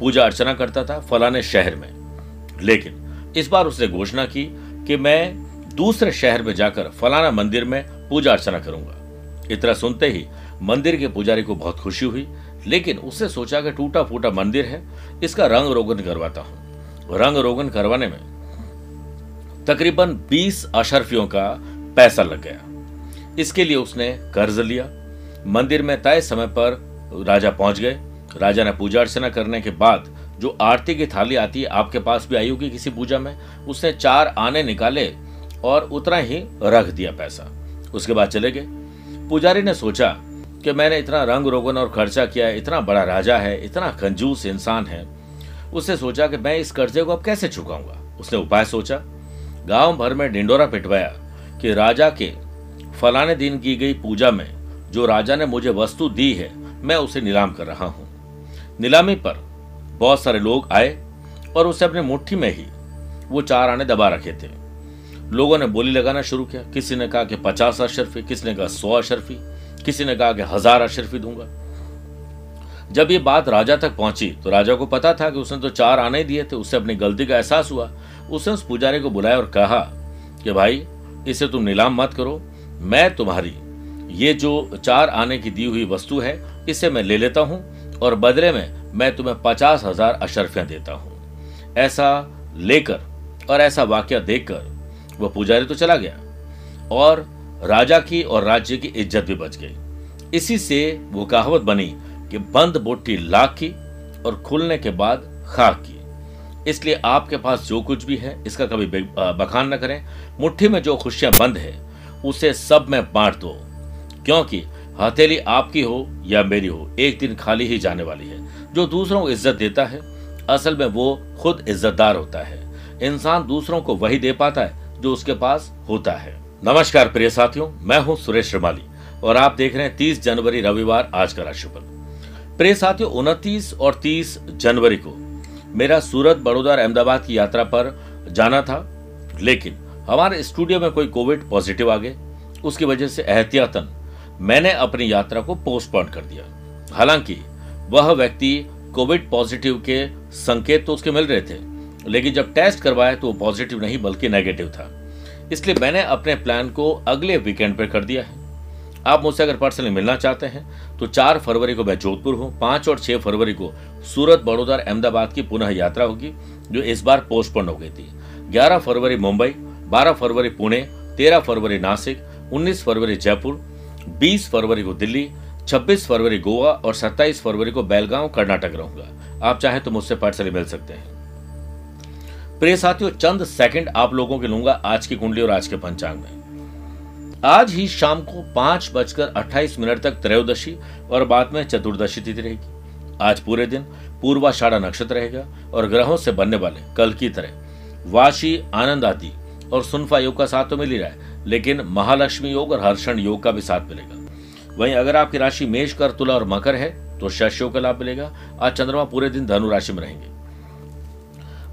पूजा अर्चना करता था फलाने शहर में। लेकिन इस बार उसने घोषणा की कि मैं दूसरे शहर में जाकर फलाना मंदिर में पूजा अर्चना करूँगा। इतना सुनते ही मंदिर के पुजारी को बहुत खुशी हुई, लेकिन उसने सोचा कि टूटा फूटा मंदिर है, इसका रंग रोगन करवाता हूँ। रंग रोगन करवाने में तकरीबन 20 अशरफियों का पैसा लग गया। इसके लिए उसने कर्ज लिया। मंदिर में तय समय पर राजा पहुँच गए। राजा ने पूजा अर्चना करने के बाद जो आरती की थाली आती है, आपके पास भी आई होगी किसी पूजा में, उसने चार आने निकाले और उतना ही रख दिया पैसा। उसके बाद चले गए। पुजारी ने सोचा कि मैंने इतना रंग रोगन और खर्चा किया है, इतना बड़ा राजा है, इतना कंजूस इंसान है। उसने सोचा कि मैं इस कर्जे को अब कैसे चुकाऊँगा? उसने उपाय सोचा। गाँव भर में डिंडोरा पिटवाया कि राजा के फलाने दिन की गई पूजा में जो राजा ने मुझे वस्तु दी है, मैं उसे नीलाम कर रहा हूँ। नीलामी पर बहुत सारे लोग आए और उसे अपने मुट्ठी में ही वो चार आने दबा रखे थे। लोगों ने बोली, लगाना शुरू किया। किसी ने कहा कि पचास अशरफी, किसी ने कहा सौ अशरफी, किसी ने कहा कि हज़ार अशरफी दूँगा। जब ये बात राजा तक पहुँची तो राजा को पता था कि उसने तो चार आने दिए थे। उससे अपनी गलती का एहसास हुआ। उसने उस पुजारी को बुलाया और कहा कि, भाई, इसे तुम नीलाम मत करो। मैं तुम्हारी ये जो चार आने की दी हुई वस्तु है, इसे मैं ले लेता हूँ। और बदले में मैं तुम्हें पचास हज़ार अशरफियाँ देता हूँ। ऐसा लेकर और ऐसा वाक्य देखकर वह पुजारी तो चला गया और राजा की और राज्य की इज़्ज़त भी बच गई। इसी से वो कहावत बनी कि बंद बोटी लाख की और खुलने के बाद खाक की। इसलिए आपके पास जो कुछ भी है, इसका कभी बखान न करें। मुट्ठी में जो खुशियाँ बंद है, उसे सब में बांट दो। क्योंकि हथेली आपकी हो या मेरी हो, एक दिन खाली ही जाने वाली है। जो दूसरों को इज़्ज़त देता है, असल में वो खुद इज्जतदार होता है। इंसान दूसरों को वही दे पाता है, जो उसके पास होता है। नमस्कार, प्रिय साथियों, मैं हूँ सुरेश श्रीमाली, और आप देख रहे हैं 30 जनवरी, रविवार, आज का राशिफल। प्रिय साथियों, उनतीस और 30 जनवरी को मेरा सूरत बड़ौदा अहमदाबाद की यात्रा पर जाना था, लेकिन हमारे स्टूडियो में कोई कोविड पॉजिटिव आ गए, उसकी वजह से एहतियातन मैंने अपनी यात्रा को पोस्टपोन कर दिया। हालाँकि, वह व्यक्ति कोविड पॉजिटिव के संकेत तो उसके मिल रहे थे, लेकिन जब टेस्ट करवाया तो वो पॉजिटिव नहीं, बल्कि नेगेटिव था। इसलिए मैंने अपने प्लान को अगले वीकेंड पर कर दिया है। आप मुझसे अगर पर्सनली मिलना चाहते हैं तो चार फरवरी को मैं जोधपुर हूँ, पाँच और छह फरवरी को सूरत बड़ौदा अहमदाबाद की पुनः यात्रा होगी, जो इस बार पोस्टपोन हो गई थी। ग्यारह फरवरी मुंबई, बारह फरवरी पुणे, तेरह फरवरी नासिक, उन्नीस फरवरी जयपुर बीस फरवरी को दिल्ली, छब्बीस फरवरी गोवा और सत्ताईस फरवरी को बेलगांव, कर्नाटक रहूँगा। आप चाहे तो मुझसे पर्सनली मिल सकते हैं। प्रिय साथियों, चंद सेकंड आप लोगों के लूँगा आज की कुंडली और आज के पंचांग में। आज ही शाम को पाँच बजकर अट्ठाईस मिनट तक त्रयोदशी और बाद में चतुर्दशी तिथि रहेगी। आज पूरे दिन पूर्वाषाढ़ा नक्षत्र रहेगा और ग्रहों से बनने वाले कल की तरह वाशी आनंद आदि और सुनफा योग का साथ तो मिल ही रहा है। लेकिन महालक्ष्मी योग और हर्षण योग का भी साथ मिलेगा। वहीं अगर आपकी राशि मेष, कर, तुला और मकर है तो शश योग का लाभ मिलेगा। आज चंद्रमा पूरे दिन धनु राशि में रहेंगे।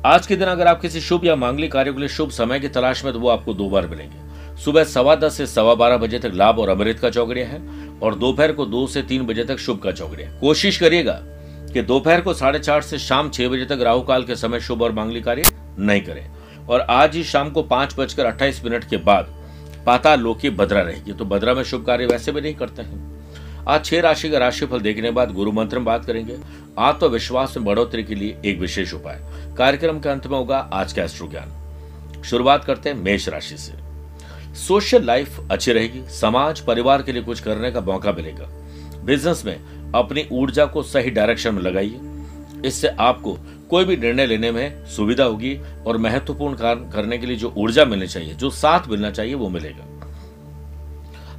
आज के दिन अगर आप किसी शुभ या मांगलिक कार्य के लिए शुभ समय की तलाश में तो वो आपको दो बार मिलेंगे। सुबह सवा दस से सवा बारह बजे तक लाभ और अमृत का चौकड़िया है और दोपहर को दो से तीन बजे तक शुभ का चौकड़िया कोशिश करिएगा कि दोपहर को साढ़े चार से शाम छह बजे तक राहु काल के समय शुभ और मांगलिक कार्य नहीं करें। और आज ही शाम को पाँच बजकर अट्ठाईस मिनट के बाद पाताल लोकी भद्रा रहेगी। तो भद्रा में शुभ कार्य वैसे भी नहीं करते हैं। आज छह राशि का राशिफल देखने के बाद गुरु मंत्र में बात करेंगे। आत्मविश्वास में बढ़ोतरी के लिए एक विशेष उपाय। कार्यक्रम के अंत में होगा आज का एस्ट्रो ज्ञान शुरुआत करते हैं मेष राशि से। सोशल लाइफ अच्छी रहेगी। समाज, परिवार के लिए कुछ करने का मौका मिलेगा। बिज़नेस में अपनी ऊर्जा को सही डायरेक्शन में लगाइए। इससे आपको कोई भी निर्णय लेने में सुविधा होगी और महत्वपूर्ण कार्य करने के लिए जो ऊर्जा मिलनी चाहिए, जो साथ मिलना चाहिए, वो मिलेगा।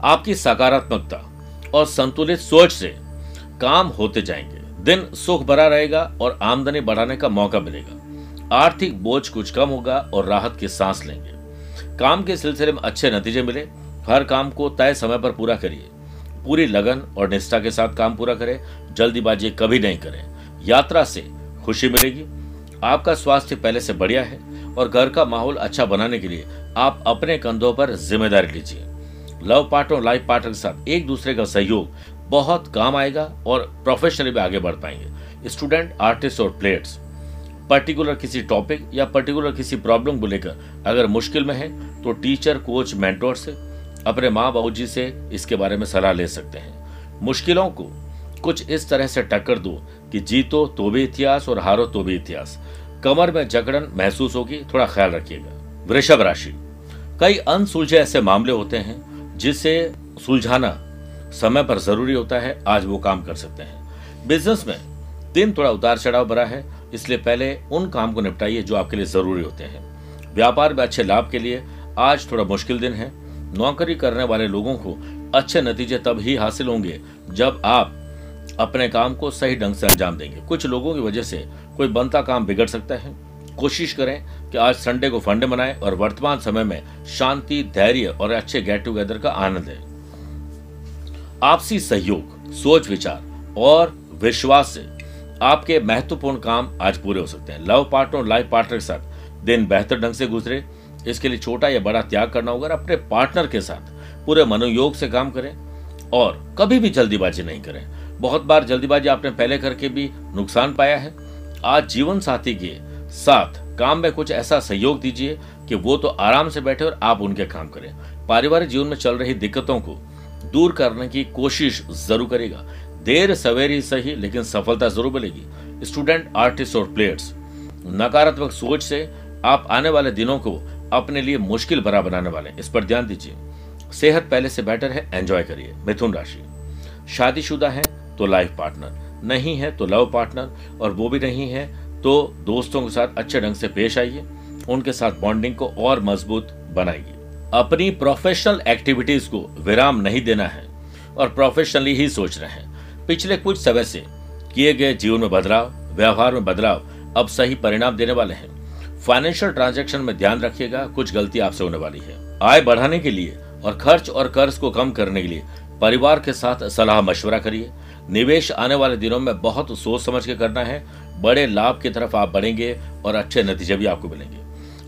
आपकी सकारात्मकता और संतुलित सोच से काम होते जाएँगे। दिन सुख भरा रहेगा और आमदनी बढ़ाने का मौका मिलेगा। आर्थिक बोझ कुछ कम होगा और राहत की सांस लेंगे। काम के सिलसिले में अच्छे नतीजे मिले। हर काम को तय समय पर पूरा करिए। पूरी लगन और निष्ठा के साथ काम पूरा करें। जल्दीबाजी कभी नहीं करें। यात्रा से खुशी मिलेगी। आपका स्वास्थ्य पहले से बढ़िया है और घर का माहौल अच्छा बनाने के लिए आप अपने कंधों पर ज़िम्मेदारी लीजिए। लव पार्टनर और लाइफ पार्टनर के साथ एक दूसरे का सहयोग बहुत काम आएगा और प्रोफेशनली भी आगे बढ़ पाएँगे। स्टूडेंट आर्टिस्ट और प्लेयर्स पर्टिकुलर किसी टॉपिक या पर्टिकुलर किसी प्रॉब्लम को लेकर अगर मुश्किल में है तो टीचर कोच मेंटोर से अपने माँ बाबू जी से इसके बारे में सलाह ले सकते हैं। मुश्किलों को कुछ इस तरह से टक्कर दो कि जीतो तो भी इतिहास और हारो तो भी इतिहास। कमर में जकड़न महसूस होगी, थोड़ा ख्याल रखिएगा। वृषभ राशि। कई अनसुलझे ऐसे मामले होते हैं, जिसे सुलझाना समय पर ज़रूरी होता है, आज वो काम कर सकते हैं। बिज़नेस में दिन थोड़ा उतार चढ़ाव भरा है, इसलिए पहले उन काम को निपटाइए जो आपके लिए ज़रूरी होते हैं। व्यापार में अच्छे लाभ के लिए आज थोड़ा मुश्किल दिन है। नौकरी करने वाले लोगों को अच्छे नतीजे तब ही हासिल होंगे जब आप अपने काम को सही ढंग से अंजाम देंगे। कुछ लोगों की वजह से कोई बनता काम बिगड़ सकता है। कोशिश करें कि आज संडे को फंडे बनाएँ और वर्तमान समय में शांति, धैर्य और अच्छे गेट टुगेदर का आनंद लें। आपसी सहयोग, सोच विचार और विश्वास से आपके महत्वपूर्ण काम आज पूरे हो सकते हैं। लव पार्टनर और लाइफ पार्टनर के साथ दिन बेहतर ढंग से गुजरे। इसके लिए छोटा या बड़ा त्याग करना होगा अपने पार्टनर के साथ पूरे मनोयोग से काम करें और कभी भी जल्दीबाजी नहीं करें। बहुत बार जल्दीबाजी आपने पहले करके भी नुकसान पाया है। आज जीवन साथी के साथ काम में कुछ ऐसा सहयोग दीजिए कि वो तो आराम से बैठे और आप उनके काम करें। पारिवारिक जीवन में चल रही दिक्कतों को दूर करने की कोशिश ज़रूर करेगा। देर सवेरी सही लेकिन सफलता ज़रूर मिलेगी। स्टूडेंट, आर्टिस्ट और प्लेयर्स, नकारात्मक सोच से आप आने वाले दिनों को अपने लिए मुश्किल भरा बनाने वाले इस पर ध्यान दीजिए। सेहत पहले से बेटर है, एंजॉय करिए। मिथुन राशि। शादीशुदा है तो लाइफ पार्टनर। नहीं है तो लव पार्टनर, और वो भी नहीं है तो दोस्तों के साथ अच्छे ढंग से पेश आइए, उनके साथ बॉन्डिंग को और मज़बूत बनाइए। अपनी प्रोफेशनल एक्टिविटीज़ को विराम नहीं देना है, और प्रोफेशनली ही सोच रहे हैं। पिछले कुछ समय से किए गए जीवन में बदलाव, व्यवहार में बदलाव अब सही परिणाम देने वाले हैं। फाइनेंशियल ट्रांजैक्शन में ध्यान रखिएगा, कुछ गलती आपसे होने वाली है। आय बढ़ाने के लिए और खर्च और कर्ज को कम करने के लिए परिवार के साथ सलाह मशवरा करिए निवेश आने वाले दिनों में बहुत सोच समझ के करना है। बड़े लाभ की तरफ़ आप बढ़ेंगे और अच्छे नतीजे भी आपको मिलेंगे।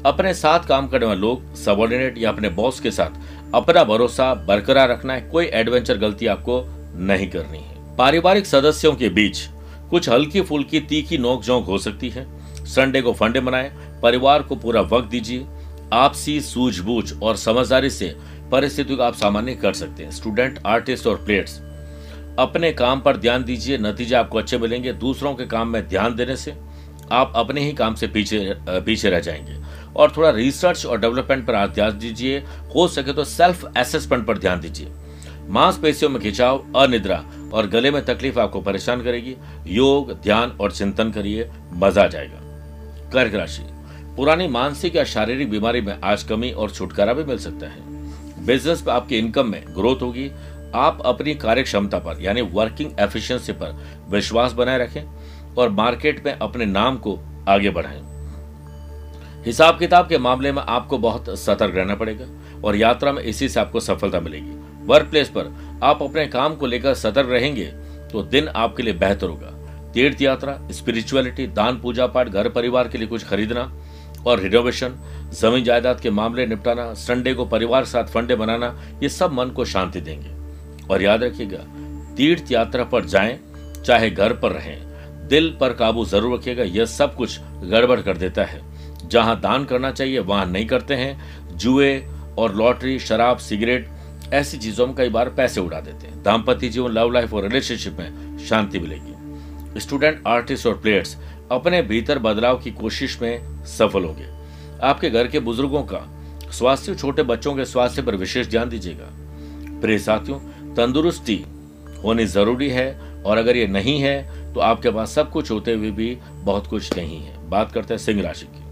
अपने साथ काम करने वाले लोग सबॉर्डिनेट या अपने बॉस के साथ, अपना भरोसा बरकरार रखना है। कोई एडवेंचर गलती आपको नहीं करनी है। पारिवारिक सदस्यों के बीच कुछ हल्की फुल्की तीखी नोक झोंक हो सकती है। संडे को फंडे मनाए। परिवार को पूरा वक्त दीजिए। आपसी सूझबूझ और समझदारी से परिस्थिति को आप सामान्य कर सकते हैं। स्टूडेंट आर्टिस्ट और प्लेयर्स अपने काम पर ध्यान दीजिए, नतीजे आपको अच्छे मिलेंगे। दूसरों के काम में ध्यान देने से आप अपने ही काम से पीछे पीछे रह जाएँगे। और थोड़ा रिसर्च और डेवलपमेंट पर ध्यान दीजिए। हो सके तो सेल्फ असेसमेंट पर ध्यान दीजिए। मांसपेशियों में खिंचाव, अनिद्रा और गले में तकलीफ़ आपको परेशान करेगी। योग, ध्यान और चिंतन करिए, मज़ा आ जाएगा। कर्क राशि। पुरानी मानसिक या शारीरिक बीमारी में आज कमी और छुटकारा भी मिल सकता है। बिज़नेस में आपकी इनकम में ग्रोथ होगी। आप अपनी कार्य क्षमता पर, यानी वर्किंग एफिशिएंसी पर विश्वास बनाए रखें और मार्केट में अपने नाम को आगे बढ़ाएँ। हिसाब किताब के मामले में आपको बहुत सतर्क रहना पड़ेगा और यात्रा में इसी से आपको सफलता मिलेगी। वर्क प्लेस पर आप अपने काम को लेकर सतर्क रहेंगे तो दिन आपके लिए बेहतर होगा। तीर्थ यात्रा स्पिरिचुअलिटी दान पूजा पाठ घर परिवार के लिए कुछ खरीदना और रिनोवेशन ज़मीन जायदाद के मामले निपटाना संडे को परिवार के साथ फंडे बनाना, ये सब मन को शांति देंगे। और याद रखिएगा, तीर्थ यात्रा पर जाएँ, चाहे घर पर रहें। दिल पर काबू ज़रूर रखिएगा, यह सब कुछ गड़बड़ कर देता है। जहाँ दान करना चाहिए, वहाँ नहीं करते हैं। जुए और लॉटरी, शराब, सिगरेट, ऐसी चीज़ों में कई बार पैसे उड़ा देते हैं। दाम्पत्य जीवन लव लाइफ और रिलेशनशिप में शांति मिलेगी। स्टूडेंट आर्टिस्ट और प्लेयर्स अपने भीतर बदलाव की कोशिश में सफल होंगे। आपके घर के बुज़ुर्गों का स्वास्थ्य, छोटे बच्चों के स्वास्थ्य पर विशेष ध्यान दीजिएगा। प्रिय साथियों तंदुरुस्ती होनी ज़रूरी है, और अगर ये नहीं है तो आपके पास सब कुछ होते हुए भी बहुत कुछ नहीं है। बात करते हैं सिंह राशि की।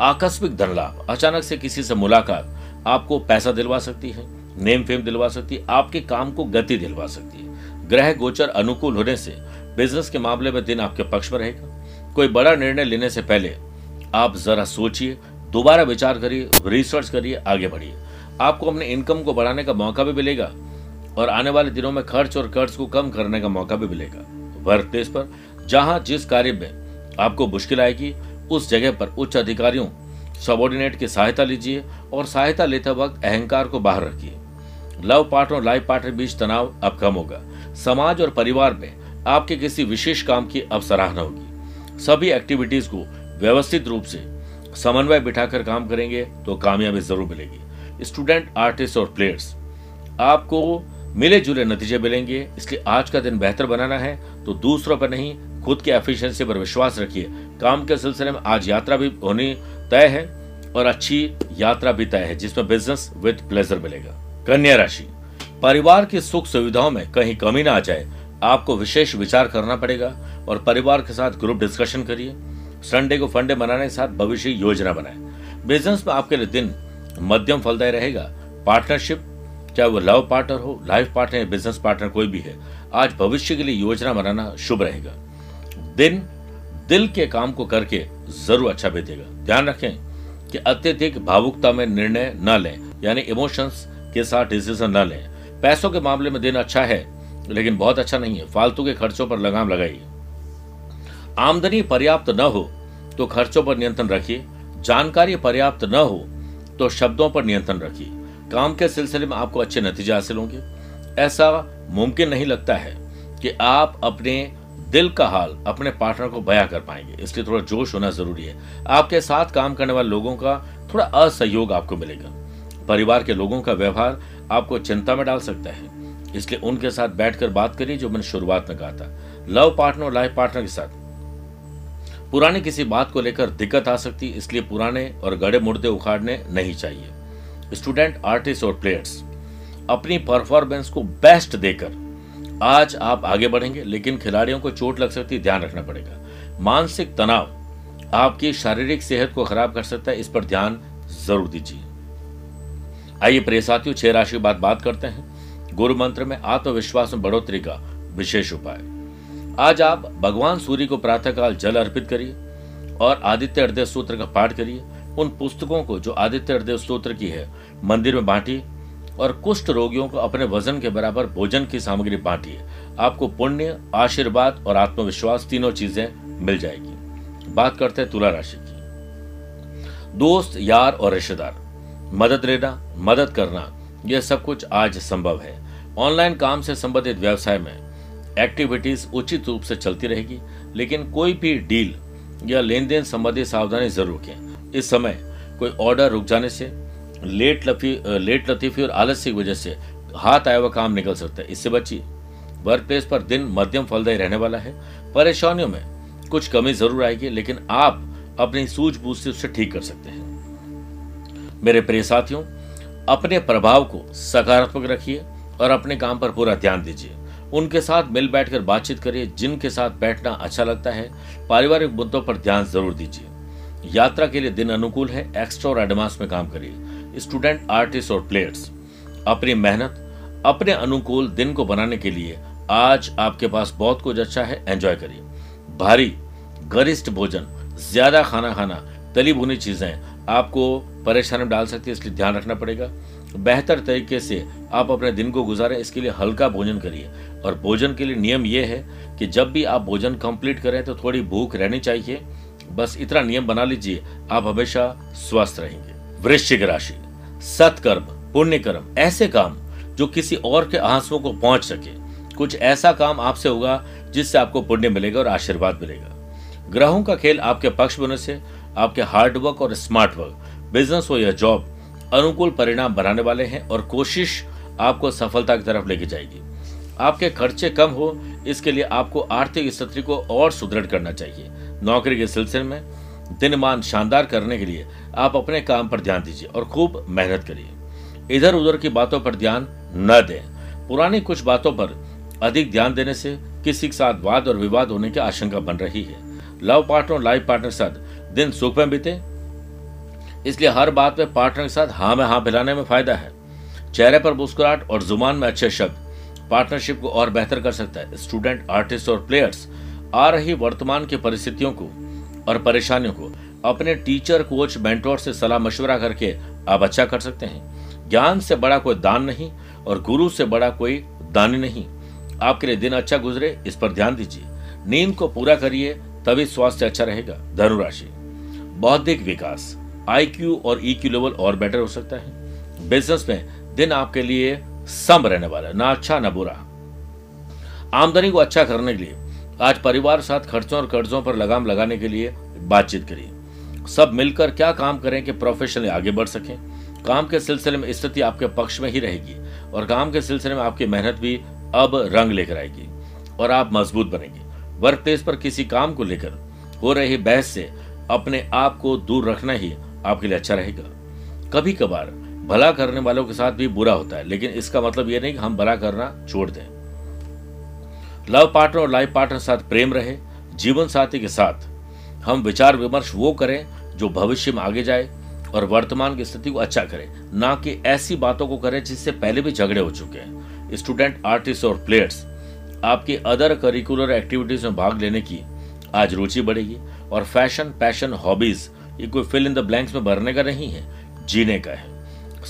आकस्मिक धन लाभ अचानक से किसी से मुलाकात आपको पैसा दिलवा सकती है, नेम फेम दिलवा सकती है, आपके काम को गति दिलवा सकती है। ग्रह गोचर अनुकूल होने से बिज़नेस के मामले में दिन आपके पक्ष में रहेगा। कोई बड़ा निर्णय लेने से पहले आप जरा सोचिए, दोबारा विचार करिए रिसर्च करिए, आगे बढ़िए। आपको अपने इनकम को बढ़ाने का मौका भी मिलेगा और आने वाले दिनों में खर्च और कर्ज को कम करने का मौका भी मिलेगा। वर्क प्लेस पर जहाँ जिस कार्य में आपको मुश्किल आएगी, उस जगह पर उच्च अधिकारियों सबॉर्डिनेट की सहायता लीजिए और सहायता लेते वक्त अहंकार को बाहर रखिए। लव पार्टनर और लाइफ पार्टनर बीच तनाव अब कम होगा। समाज और परिवार में आपके किसी विशेष काम की अब सराहना होगी। सभी एक्टिविटीज़ को व्यवस्थित रूप से समन्वय बिठाकर काम करेंगे तो कामयाबी ज़रूर मिलेगी। स्टूडेंट, आर्टिस्ट और प्लेयर्स। आपको मिले जुले नतीजे मिलेंगे, इसलिए आज का दिन बेहतर बनाना है तो दूसरों पर नहीं, खुद के एफिशिएंसी पर विश्वास रखिए। काम के सिलसिले में आज यात्रा भी होनी तय है, और अच्छी यात्रा भी तय है, जिसमें बिज़नेस विद प्लेजर मिलेगा। कन्या राशि। परिवार की सुख सुविधाओं में कहीं कमी ना आ जाए, आपको विशेष विचार करना पड़ेगा, और परिवार के साथ ग्रुप डिस्कशन करिए। संडे को फंडे बनाने के साथ भविष्य योजना बनाए। बिज़नेस में आपके लिए दिन मध्यम फलदायी रहेगा। पार्टनरशिप चाहे वो लव पार्टनर हो लाइफ पार्टनर या बिज़नेस पार्टनर कोई भी है, आज भविष्य के लिए योजना बनाना शुभ रहेगा। दिन, दिल के काम को करके ज़रूर अच्छा बीतेगा ध्यान रखें कि अत्यधिक भावुकता में निर्णय न लें, यानी इमोशंस के साथ डिसीज़न न लें। पैसों के मामले में दिन अच्छा है, लेकिन बहुत अच्छा नहीं है। फालतू के खर्चों पर लगाम लगाइए। आमदनी पर्याप्त न हो तो खर्चों पर नियंत्रण रखिए। जानकारी पर्याप्त न हो तो शब्दों पर नियंत्रण रखिए। काम के सिलसिले में आपको अच्छे नतीजे हासिल होंगे। ऐसा मुमकिन नहीं लगता है कि आप अपने दिल का हाल, अपने पार्टनर को बया कर पाएँगे। इसलिए थोड़ा जोश होना ज़रूरी है। आपके साथ काम करने वाले लोगों का थोड़ा असहयोग आपको मिलेगा। परिवार के लोगों का व्यवहार आपको चिंता में डाल सकता है। इसलिए उनके साथ बैठकर बात करिए जो मैंने शुरुआत में कहा था। लव पार्टनर और लाइफ पार्टनर के साथ। पुरानी किसी बात को लेकर दिक्कत आ सकती है इसलिए पुराने और गड़े मुर्दे उखाड़ने नहीं चाहिए। स्टूडेंट, आर्टिस्ट और प्लेयर्स, अपनी परफॉर्मेंस को बेस्ट देकर आज आप आगे बढ़ेंगे, लेकिन खिलाड़ियों को चोट लग सकती है ध्यान रखना पड़ेगा। मानसिक तनाव आपकी शारीरिक सेहत को खराब कर सकता है, इस पर ध्यान ज़रूर दीजिए। आइए प्रिय साथियों, छह राशि बाद बात करते हैं। गुरु मंत्र में आत्मविश्वास में बढ़ोतरी का विशेष उपाय। आज आप भगवान सूर्य को प्रातःकाल जल अर्पित करिए और आदित्य हृदय सूत्र का पाठ करिए। उन पुस्तकों को जो आदित्य हृदय स्त्रोत्र की है, मंदिर में बांटिए और कुष्ठ रोगियों को अपने वज़न के बराबर भोजन की सामग्री बांटिए। आपको पुण्य, आशीर्वाद और आत्मविश्वास तीनों चीज़ें मिल जाएगी। बात करते हैं तुला राशि की। दोस्त, यार और रिश्तेदार, मदद लेना, मदद करना यह सब कुछ आज संभव है। ऑनलाइन काम से संबंधित व्यवसाय में एक्टिविटीज़ उचित रूप से चलती रहेगी, लेकिन कोई भी डील या लेन देन संबंधी सावधानी ज़रूर रखें। इस समय कोई ऑर्डर रुक जाने से, लेट लफी, लेट लतीफी और आलस्य की वजह से हाथ आया हुआ काम निकल सकता है। इससे बचिए वर्क प्लेस पर दिन मध्यम फलदायी रहने वाला है। परेशानियों में कुछ कमी ज़रूर आएगी, लेकिन आप अपनी सूझबूझ से उससे ठीक कर सकते हैं। मेरे प्रिय साथियों, अपने प्रभाव को सकारात्मक रखिए और अपने काम पर पूरा ध्यान दीजिए। उनके साथ मिल बैठकर बातचीत करिए, जिनके साथ बैठना अच्छा लगता है। पारिवारिक मुद्दों पर ध्यान ज़रूर दीजिए। यात्रा के लिए दिन अनुकूल है एक्स्ट्रा और एडवांस में काम करिए। स्टूडेंट आर्टिस्ट और प्लेयर्स अपनी मेहनत, अपने अनुकूल दिन को बनाने के लिए आज आपके पास बहुत कुछ अच्छा है एंजॉय करिए। भारी, गरिष्ठ भोजन, ज़्यादा खाना खाना तली भुनी चीज़ें आपको परेशानी में डाल सकती है, इसलिए ध्यान रखना पड़ेगा। बेहतर तरीके से आप अपने दिन को गुजारें, इसके लिए हल्का भोजन करिए। और भोजन के लिए नियम यह है कि जब भी आप भोजन कंप्लीट करें तो थोड़ी भूख रहनी चाहिए। बस इतना नियम बना लीजिए, आप हमेशा स्वस्थ रहेंगे। वृश्चिक राशि, सत्कर्म पुण्य कर्म ऐसे काम जो किसी और के आंसुओं को पहुँच सके। कुछ ऐसा काम आपसे होगा जिससे आपको पुण्य मिलेगा और आशीर्वाद मिलेगा। ग्रहों का खेल आपके पक्ष होने से आपके हार्डवर्क और स्मार्ट वर्क बिज़नेस हो या जॉब अनुकूल परिणाम बनाने वाले हैं और कोशिश आपको सफलता की तरफ़ लेके जाएगी। आपके खर्चे कम हो, इसके लिए आपको आर्थिक स्थिति को और सुदृढ़ करना चाहिए। नौकरी के सिलसिले में दिनमान शानदार करने के लिए आप अपने काम पर ध्यान दीजिए और खूब मेहनत करिए। इधर उधर की बातों पर ध्यान न दें। पुरानी कुछ बातों पर अधिक ध्यान देने से किसी के साथ वाद और विवाद होने की आशंका बन रही है। लव पार्टनर और लाइफ पार्टनर के साथ दिन सुख में बीते। इसलिए हर बात में पार्टनर के साथ हाँ में हाँ मिलाने में फ़ायदा है। चेहरे पर मुस्कुराहट और ज़ुबान में अच्छे शब्द पार्टनरशिप को और बेहतर कर सकता है। स्टूडेंट, आर्टिस्ट और प्लेयर्स, आ रही वर्तमान की परिस्थितियों को और परेशानियों को अपने टीचर, कोच, मेंटोर से सलाह मशवरा करके आप अच्छा कर सकते हैं। ज्ञान से बड़ा कोई दान नहीं और गुरु से बड़ा कोई दानी नहीं। आपके लिए दिन अच्छा गुजरे, इस पर ध्यान दीजिए। नींद को पूरा करिए, तभी स्वास्थ्य अच्छा रहेगा। धनुराशि। बौद्धिक विकास। आईक्यू और ईक्यू लेवल और बेटर हो सकता है। बिज़नेस में दिन आपके लिए सम रहने वाला ना अच्छा ना बुरा। आमदनी को अच्छा करने के लिए, आज परिवार साथ खर्चों और कर्जों पर लगाम लगाने के लिए बातचीत करिए। सब मिलकर क्या काम करें कि प्रोफेशनली आगे बढ़ सकें? काम के सिलसिले में स्थिति आपके पक्ष में ही रहेगी और काम के सिलसिले में आपकी मेहनत भी अब रंग लेकर आएगी और आप मज़बूत बनेंगे। वर्क प्लेस पर किसी काम को लेकर हो रही बहस से अपने आप को दूर रखना ही आपके लिए अच्छा रहेगा। कभी कभार भला करने वालों के साथ भी बुरा होता है, लेकिन इसका मतलब यह नहीं कि हम भला करना छोड़ दें। लव पार्टनर और लाइफ पार्टनर साथ प्रेम रहे, जीवन साथी के साथ हम विचार विमर्श वो करें जो भविष्य में आगे जाए और वर्तमान की स्थिति को अच्छा करें, ना कि ऐसी बातों को करें जिससे पहले भी झगड़े हो चुके हैं। स्टूडेंट, आर्टिस्ट और प्लेयर्स, आपके अदर करिकुलर एक्टिविटीज़ में भाग लेने की आज रुचि बढ़ेगी और फ़ैशन, पैशन, हॉबीज, ये कोई फिल इन द ब्लैंक्स में भरने का नहीं है, जीने का है।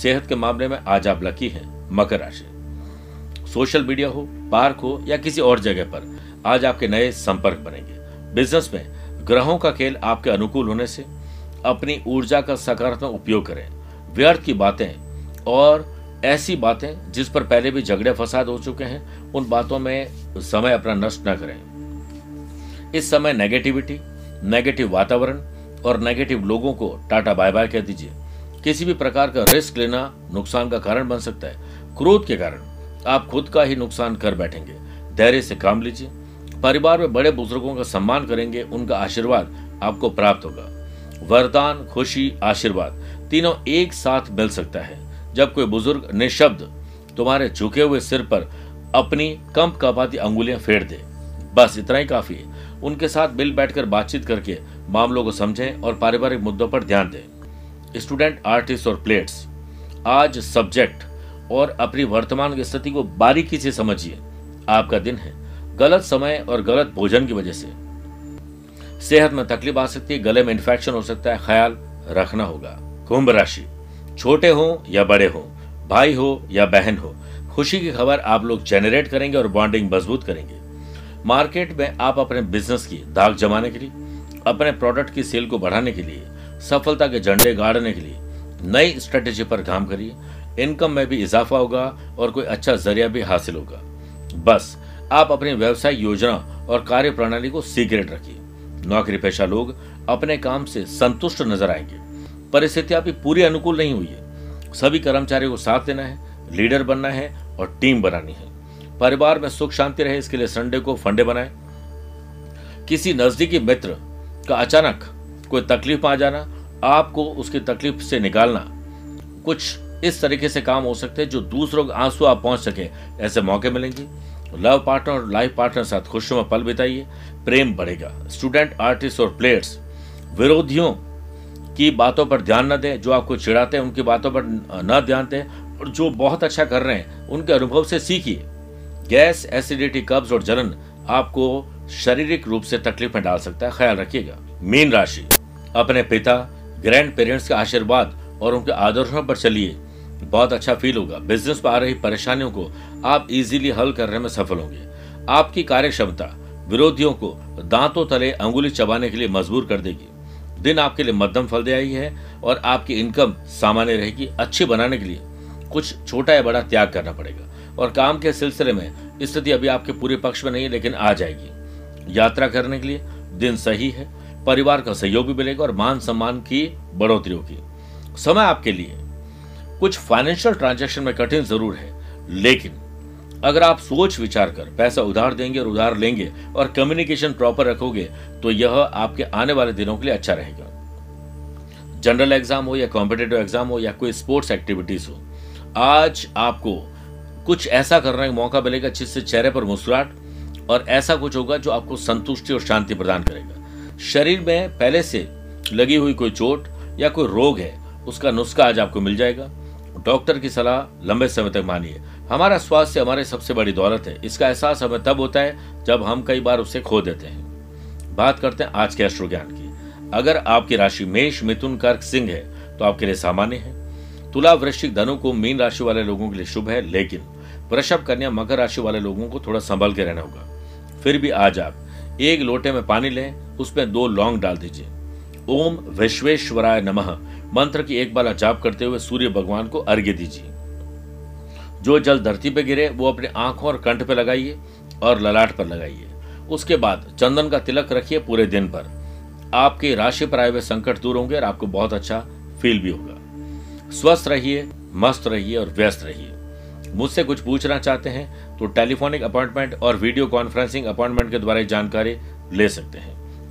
सेहत के मामले में आज आप लकी हैं, मकर राशि। सोशल मीडिया हो, पार्क हो या किसी और जगह पर, आज आपके नए संपर्क बनेंगे। बिज़नेस में ग्रहों का खेल आपके अनुकूल होने से अपनी ऊर्जा का सकारात्मक उपयोग करें। व्यर्थ की बातें और ऐसी बातें जिस पर पहले भी झगड़े फसाद हो चुके हैं, उन बातों में समय अपना नष्ट न करें। इस समय नेगेटिविटी नेगेटिव वातावरण और नेगेटिव लोगों को टाटा बाय बाय कह दीजिए। किसी भी प्रकार का रिस्क लेना नुकसान का कारण बन सकता है। क्रोध के कारण। आप खुद का ही नुकसान कर बैठेंगे। धैर्य से काम लीजिए। परिवार में बड़े बुज़ुर्गों का सम्मान करेंगे। उनका आशीर्वाद आपको प्राप्त होगा। वरदान, खुशी, आशीर्वाद तीनों एक साथ मिल सकता है। जब कोई बुज़ुर्ग निशब्द तुम्हारे झुके हुए सिर पर अपनी कंप कपाती अंगुलियाँ फेर दे। बस इतना ही काफ़ी है। उनके साथ मिल बैठकर बातचीत करके मामलों को समझें और पारिवारिक मुद्दों पर ध्यान दें। स्टूडेंट, आर्टिस्ट और प्लेयर्स, आज सब्जेक्ट और अपनी वर्तमान की स्थिति को बारीकी से समझिए। आपका दिन है। गलत समय और गलत भोजन की वजह से। सेहत में तकलीफ़ आ सकती है, गले में इन्फेक्शन हो सकता है, ख्याल रखना होगा। कुंभ राशि, छोटे हो या बड़े हो, भाई हो या बहन हो, खुशी की खबर आप लोग जनरेट करेंगे और बॉन्डिंग मज़बूत करेंगे। मार्केट में आप अपने बिज़नेस की दाग जमाने के लिए, अपने प्रोडक्ट की सेल को बढ़ाने के लिए सफलता के झंडे गाड़ने के लिए नई स्ट्रेटेजी पर काम करिए। इनकम में भी इजाफा होगा और कोई अच्छा ज़रिया भी हासिल होगा। बस, आप अपनी व्यवसाय योजना और कार्य प्रणाली को सीक्रेट रखिए। नौकरी पेशा लोग अपने काम से संतुष्ट नज़र आएँगे। परिस्थितियाँ भी पूरी अनुकूल नहीं हुई है। सभी कर्मचारियों को साथ देना है, लीडर बनना है और टीम बनानी है। परिवार में सुख शांति रहे, इसके लिए संडे को फंडे बनाए। किसी नजदीकी मित्र का अचानक कोई तकलीफ़ आ जाना, आपको उसकी तकलीफ़ से निकालना। कुछ इस तरीके से काम हो सकते हैं जो दूसरों के आँसू आप पहुँच सके। ऐसे मौके मिलेंगे। लव पार्टनर और लाइफ पार्टनर साथ खुशियों में पल बिताइए। प्रेम बढ़ेगा। स्टूडेंट आर्टिस्ट और प्लेयर्स विरोधियों की बातों पर ध्यान न दें। जो आपको चिढ़ाते हैं, उनकी बातों पर न ध्यान दें। और जो बहुत अच्छा कर रहे हैं, उनके अनुभव से सीखिए। गैस एसिडिटी कब्ज और जलन आपको शारीरिक रूप से तकलीफ़ में डाल सकता है। ख्याल रखिएगा। मीन राशि। अपने पिता ग्रैंड पेरेंट्स के आशीर्वाद और उनके आदर्शों पर चलिए। बहुत अच्छा फील होगा। बिज़नेस पर आ रही परेशानियों को आप इजीली हल करने में सफल होंगे। आपकी कार्य क्षमता विरोधियों को दांतों तले अंगुली चबाने के लिए मजबूर कर देगी। दिन आपके लिए मध्यम फल दे आई है और आपकी इनकम सामान्य रहेगी अच्छी बनाने के लिए। कुछ छोटा या बड़ा त्याग करना पड़ेगा। और काम के सिलसिले में स्थिति अभी आपके पूरे पक्ष में नहीं है, लेकिन आ जाएगी। यात्रा करने के लिए दिन सही है। परिवार का सहयोग भी मिलेगा और मान सम्मान की बढ़ोतरी होगी। समय आपके लिए। कुछ फाइनेंशियल ट्रांजैक्शन में कठिन ज़रूर है, लेकिन अगर आप सोच विचार कर, पैसा उधार देंगे और उधार लेंगे और कम्युनिकेशन प्रॉपर रखोगे तो यह आपके आने वाले दिनों के लिए अच्छा रहेगा। जनरल एग्ज़ाम हो या कॉम्पिटेटिव एग्ज़ाम हो या कोई स्पोर्ट्स एक्टिविटीज़ हो, आज आपको कुछ ऐसा करने का मौका मिलेगा जिससे चेहरे पर मुस्कुराहट और ऐसा कुछ होगा जो आपको संतुष्टि और शांति प्रदान करेगा। शरीर में पहले से लगी हुई कोई चोट या कोई रोग है, उसका नुस्खा आज आपको मिल जाएगा। डॉक्टर की सलाह लंबे समय तक मानिए। हमारा स्वास्थ्य हमारे सबसे बड़ी दौलत है। इसका एहसास हमें तब होता है जब हम कई बार उसे खो देते हैं। बात करते हैं आज के अश्रु ज्ञान की। अगर आपकी राशि मेष, मिथुन, कर्क, सिंह है तो आपके लिए सामान्य है। तुला वृश्चिक धनु को मीन राशि वाले लोगों के लिए शुभ है, लेकिन वृषभ कन्या मकर राशि वाले लोगों को थोड़ा संभल के रहना होगा। फिर भी आज आप एक लोटे में पानी लें उसमें दो लौंग डाल दीजिए। ओम विश्वेश्वराय नमः। मंत्र की एक बार जाप करते हुए सूर्य भगवान को अर्घ्य दीजिए। जो जल धरती पर गिरे, वो अपने आँखों और कंठ पे लगाइए और ललाट पर लगाइए। उसके बाद चंदन का तिलक रखिए पूरे दिन पर आपके राशि पर आए हुए संकट दूर होंगे और आपको बहुत अच्छा फील भी होगा। स्वस्थ रहिए, मस्त रहिए और व्यस्त रहिए। मुझसे कुछ पूछना चाहते हैं तो टेलीफोनिक अपॉइंटमेंट और वीडियो कॉन्फ्रेंसिंग अपॉइंटमेंट के द्वारा जानकारी ले सकते हैं।